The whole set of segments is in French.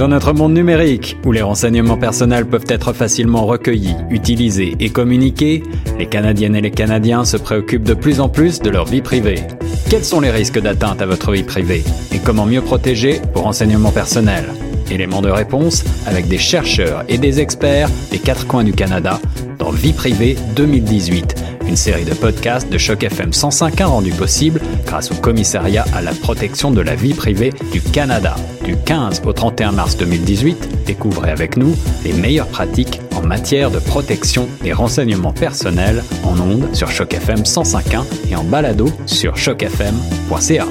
Dans notre monde numérique, où les renseignements personnels peuvent être facilement recueillis, utilisés et communiqués, les Canadiennes et les Canadiens se préoccupent de plus en plus de leur vie privée. Quels sont les risques d'atteinte à votre vie privée et comment mieux protéger vos renseignements personnels? Éléments de réponse avec des chercheurs et des experts des quatre coins du Canada dans Vie privée 2018, une série de podcasts de Choc FM 105.1 rendue possible grâce au Commissariat à la protection de la vie privée du Canada. Du 15 au 31 mars 2018, découvrez avec nous les meilleures pratiques en matière de protection des renseignements personnels en ondes sur Choc FM 105.1 et en balado sur chocfm.ca.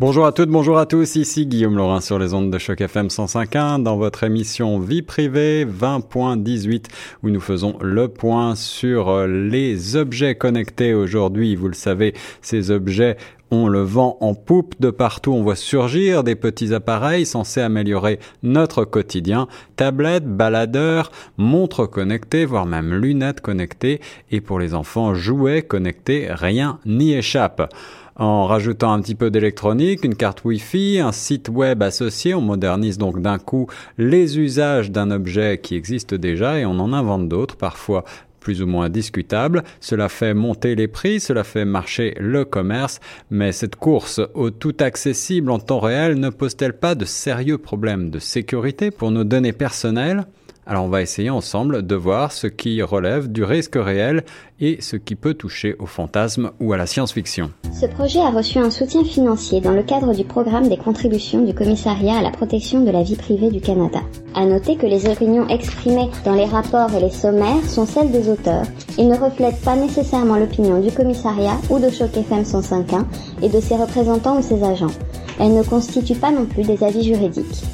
Bonjour à toutes, bonjour à tous, ici Guillaume Laurin sur les ondes de Choc FM 105.1 dans votre émission Vie privée 20.18 où nous faisons le point sur les objets connectés aujourd'hui. Vous le savez, ces objets on le vend en poupe de partout, on voit surgir des petits appareils censés améliorer notre quotidien, tablettes, baladeurs, montres connectées, voire même lunettes connectées, et pour les enfants, jouets connectés, rien n'y échappe en rajoutant un petit peu d'électronique, une carte Wi-Fi, un site web associé. On modernise donc d'un coup les usages d'un objet qui existe déjà et on en invente d'autres, parfois plus ou moins discutables. Cela fait monter les prix, cela fait marcher le commerce, mais cette course au tout accessible en temps réel ne pose-t-elle pas de sérieux problèmes de sécurité pour nos données personnelles? Alors on va essayer ensemble de voir ce qui relève du risque réel et ce qui peut toucher au fantasme ou à la science-fiction. Ce projet a reçu un soutien financier dans le cadre du programme des contributions du Commissariat à la protection de la vie privée du Canada. À noter que les opinions exprimées dans les rapports et les sommaires sont celles des auteurs et ne reflètent pas nécessairement l'opinion du commissariat ou de Choc FM 105.1 et de ses représentants ou ses agents. Elles ne constituent pas non plus des avis juridiques.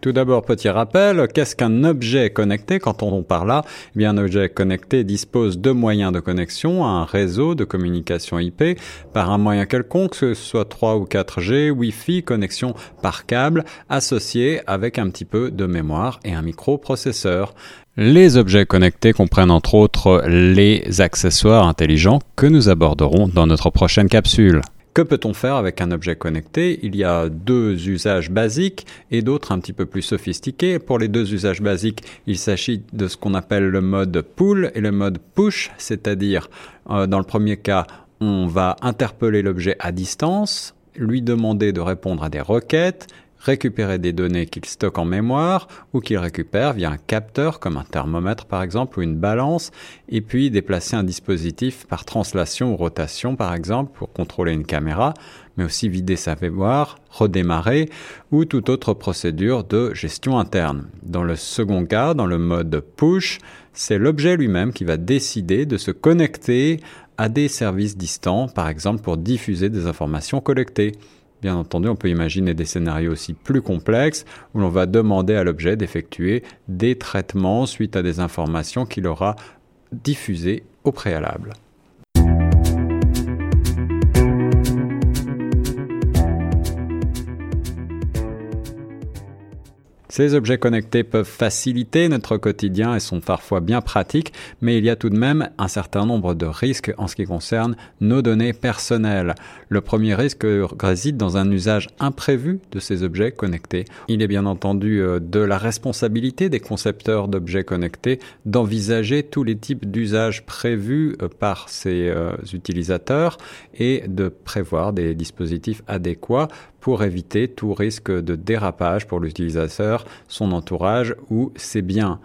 Tout d'abord, petit rappel, qu'est-ce qu'un objet connecté Quand on parle là, eh bien, un objet connecté dispose de moyens de connexion à un réseau de communication IP par un moyen quelconque, que ce soit 3 ou 4G, Wi-Fi, connexion par câble, associé avec un petit peu de mémoire et un microprocesseur. Les objets connectés comprennent entre autres les accessoires intelligents que nous aborderons dans notre prochaine capsule. Que peut-on faire avec un objet connecté? Il y a deux usages basiques et d'autres un petit peu plus sophistiqués. Pour les deux usages basiques, il s'agit de ce qu'on appelle le mode pull et le mode push, c'est-à-dire euh, dans le premier cas, on va interpeller l'objet à distance, lui demander de répondre à des requêtes, récupérer des données qu'il stocke en mémoire ou qu'il récupère via un capteur comme un thermomètre par exemple ou une balance et puis déplacer un dispositif par translation ou rotation par exemple pour contrôler une caméra mais aussi vider sa mémoire, redémarrer ou toute autre procédure de gestion interne. Dans le second cas, dans le mode push, c'est l'objet lui-même qui va décider de se connecter à des services distants, par exemple pour diffuser des informations collectées. Bien entendu, on peut imaginer des scénarios aussi plus complexes où l'on va demander à l'objet d'effectuer des traitements suite à des informations qu'il aura diffusées au préalable. Ces objets connectés peuvent faciliter notre quotidien et sont parfois bien pratiques, mais il y a tout de même un certain nombre de risques en ce qui concerne nos données personnelles. Le premier risque réside dans un usage imprévu de ces objets connectés. Il est bien entendu euh, de la responsabilité des concepteurs d'objets connectés d'envisager tous les types d'usages prévus euh, par ces euh, utilisateurs et de prévoir des dispositifs adéquats pour éviter tout risque de dérapage pour l'utilisateur, son entourage ou ses biens.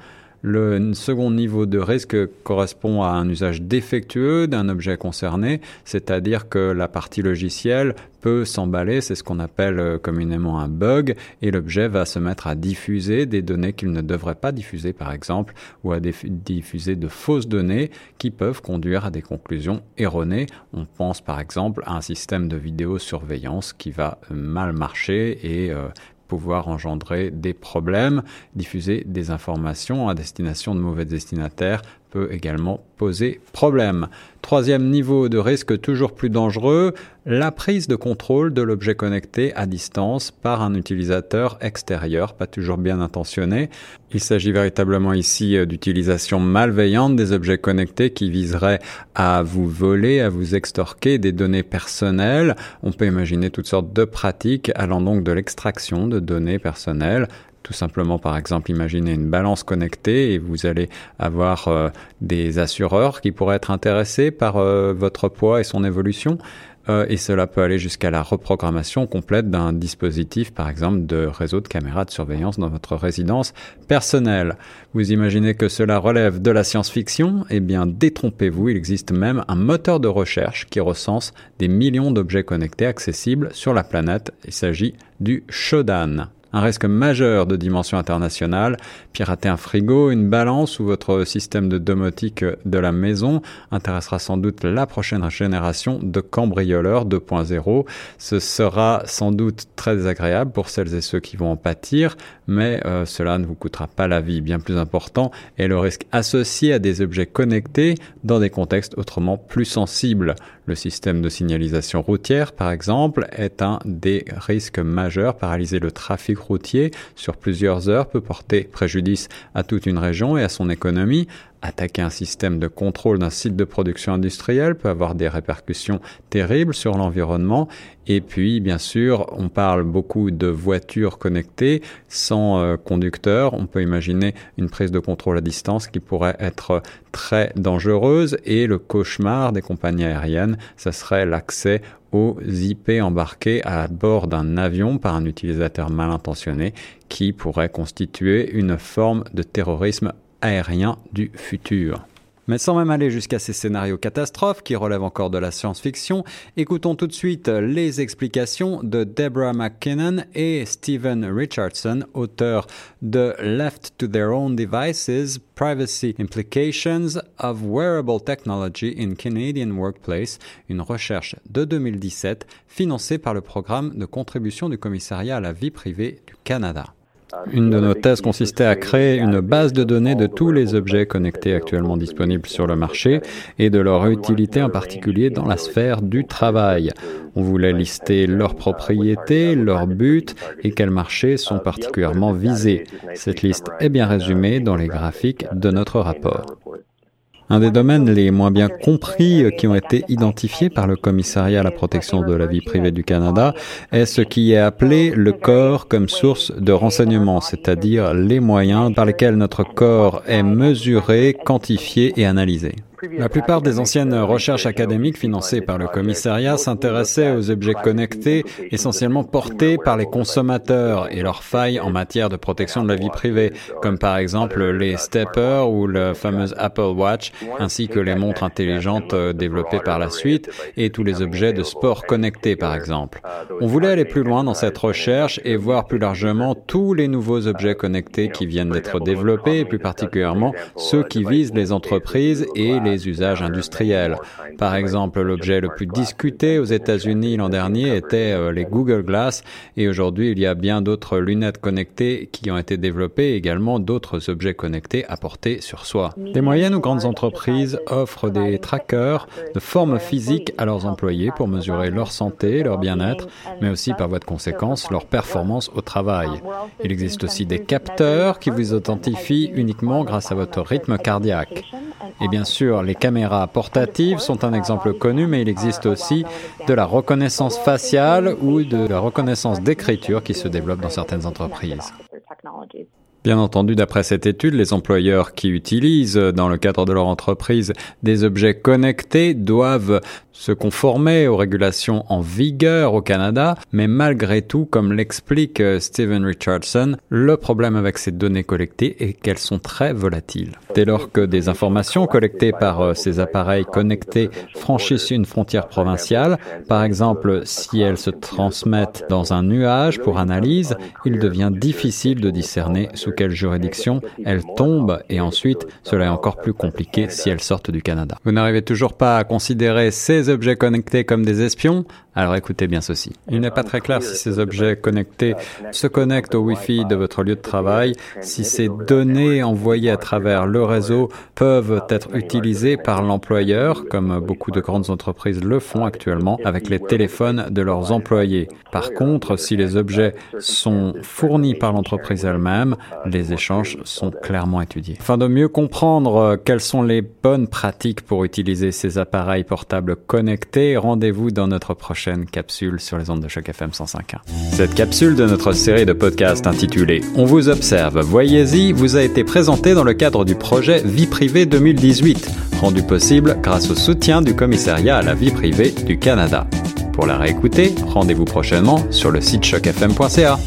Le second niveau de risque correspond à un usage défectueux d'un objet concerné, c'est-à-dire que la partie logicielle peut s'emballer, c'est ce qu'on appelle euh, communément un bug, et l'objet va se mettre à diffuser des données qu'il ne devrait pas diffuser par exemple, ou à diffuser de fausses données qui peuvent conduire à des conclusions erronées. On pense par exemple à un système de vidéosurveillance qui va mal marcher et euh, pouvoir engendrer des problèmes, diffuser des informations à destination de mauvais destinataires peut également poser problème. Troisième niveau de risque toujours plus dangereux, la prise de contrôle de l'objet connecté à distance par un utilisateur extérieur, pas toujours bien intentionné. Il s'agit véritablement ici euh, d'utilisation malveillante des objets connectés qui viseraient à vous voler, à vous extorquer des données personnelles. On peut imaginer toutes sortes de pratiques allant donc de l'extraction de données personnelles tout simplement, par exemple, imaginez une balance connectée et vous allez avoir euh, des assureurs qui pourraient être intéressés par euh, votre poids et son évolution. Euh, et cela peut aller jusqu'à la reprogrammation complète d'un dispositif, par exemple, de réseau de caméras de surveillance dans votre résidence personnelle. Vous imaginez que cela relève de la science-fiction? Eh bien, détrompez-vous, il existe même un moteur de recherche qui recense des millions d'objets connectés accessibles sur la planète. Il s'agit du Shodan un risque majeur de dimension internationale. Pirater un frigo, une balance ou votre système de domotique de la maison intéressera sans doute la prochaine génération de cambrioleurs 2.0. Ce sera sans doute très désagréable pour celles et ceux qui vont en pâtir, mais euh, cela ne vous coûtera pas la vie. Bien plus important est le risque associé à des objets connectés dans des contextes autrement plus sensibles. Le système de signalisation routière, par exemple, est un des risques majeurs. Paralyser le trafic routier sur plusieurs heures peut porter préjudice à toute une région et à son économie. Attaquer un système de contrôle d'un site de production industrielle peut avoir des répercussions terribles sur l'environnement. Et puis, bien sûr, on parle beaucoup de voitures connectées sans euh, conducteur. On peut imaginer une prise de contrôle à distance qui pourrait être très dangereuse. Et le cauchemar des compagnies aériennes, ce serait l'accès aux IP embarqués à bord d'un avion par un utilisateur mal intentionné qui pourrait constituer une forme de terrorisme aérien du futur. Mais sans même aller jusqu'à ces scénarios catastrophes qui relèvent encore de la science-fiction, écoutons tout de suite les explications de Deborah McKinnon et Stephen Richardson, auteurs de Left to Their Own Devices, Privacy Implications of Wearable Technology in Canadian Workplace, une recherche de 2017 financée par le programme de contribution du commissariat à la vie privée du Canada. Une de nos thèses consistait à créer une base de données de tous les objets connectés actuellement disponibles sur le marché et de leur utilité en particulier dans la sphère du travail. On voulait lister leurs propriétés, leurs buts et quels marchés sont particulièrement visés. Cette liste est bien résumée dans les graphiques de notre rapport. Un des domaines les moins bien compris euh, qui ont été identifiés par le commissariat à la protection de la vie privée du Canada est ce qui est appelé le corps comme source de renseignement, c'est-à-dire les moyens par lesquels notre corps est mesuré, quantifié et analysé. La plupart des anciennes recherches académiques financées par le commissariat s'intéressaient aux objets connectés essentiellement portés par les consommateurs et leurs failles en matière de protection de la vie privée, comme par exemple les steppers ou le fameux Apple Watch, ainsi que les montres intelligentes euh, développées par la suite et tous les objets de sport connectés par exemple. On voulait aller plus loin dans cette recherche et voir plus largement tous les nouveaux objets connectés qui viennent d'être développés et plus particulièrement ceux qui visent les entreprises et les usages industriels. Par exemple, l'objet le plus discuté aux États-Unis l'an dernier était euh, les Google Glass et aujourd'hui il y a bien d'autres lunettes connectées qui ont été développées et également d'autres objets connectés à porter sur soi. Des moyennes ou grandes entreprises offrent des trackers de forme physique à leurs employés pour mesurer leur santé, leur bien-être, mais aussi par voie de conséquence leur performance au travail. Il existe aussi des capteurs qui vous authentifient uniquement grâce à votre rythme cardiaque. Et bien sûr, les caméras portatives sont un exemple connu, mais il existe aussi de la reconnaissance faciale ou de la reconnaissance d'écriture qui se développe dans certaines entreprises. Bien entendu, d'après cette étude, les employeurs qui utilisent dans le cadre de leur entreprise des objets connectés doivent se conformer aux régulations en vigueur au Canada, mais malgré tout, comme l'explique euh, Stephen Richardson, le problème avec ces données collectées est qu'elles sont très volatiles. Dès lors que des informations collectées par euh, ces appareils connectés franchissent une frontière provinciale, par exemple si elles se transmettent dans un nuage pour analyse, il devient difficile de discerner sous quelle juridiction elles tombent et ensuite cela est encore plus compliqué si elles sortent du Canada. Vous n'arrivez toujours pas à considérer ces objets connectés comme des espions Alors écoutez bien ceci. Il n'est pas très clair si ces objets connectés se connectent au Wi-Fi de votre lieu de travail, si ces données envoyées à travers le réseau peuvent être utilisées par l'employeur, comme beaucoup de grandes entreprises le font actuellement avec les téléphones de leurs employés. Par contre, si les objets sont fournis par l'entreprise elle-même, les échanges sont clairement étudiés. Afin de mieux comprendre quelles sont les bonnes pratiques pour utiliser ces appareils portables connectés, rendez-vous dans notre capsule sur les ondes de choc FM 105.1. Cette capsule de notre série de podcasts intitulée On vous observe, voyez-y vous a été présentée dans le cadre du projet Vie privée 2018, rendu possible grâce au soutien du commissariat à la vie privée du Canada. Pour la réécouter, rendez-vous prochainement sur le site chocfm.ca.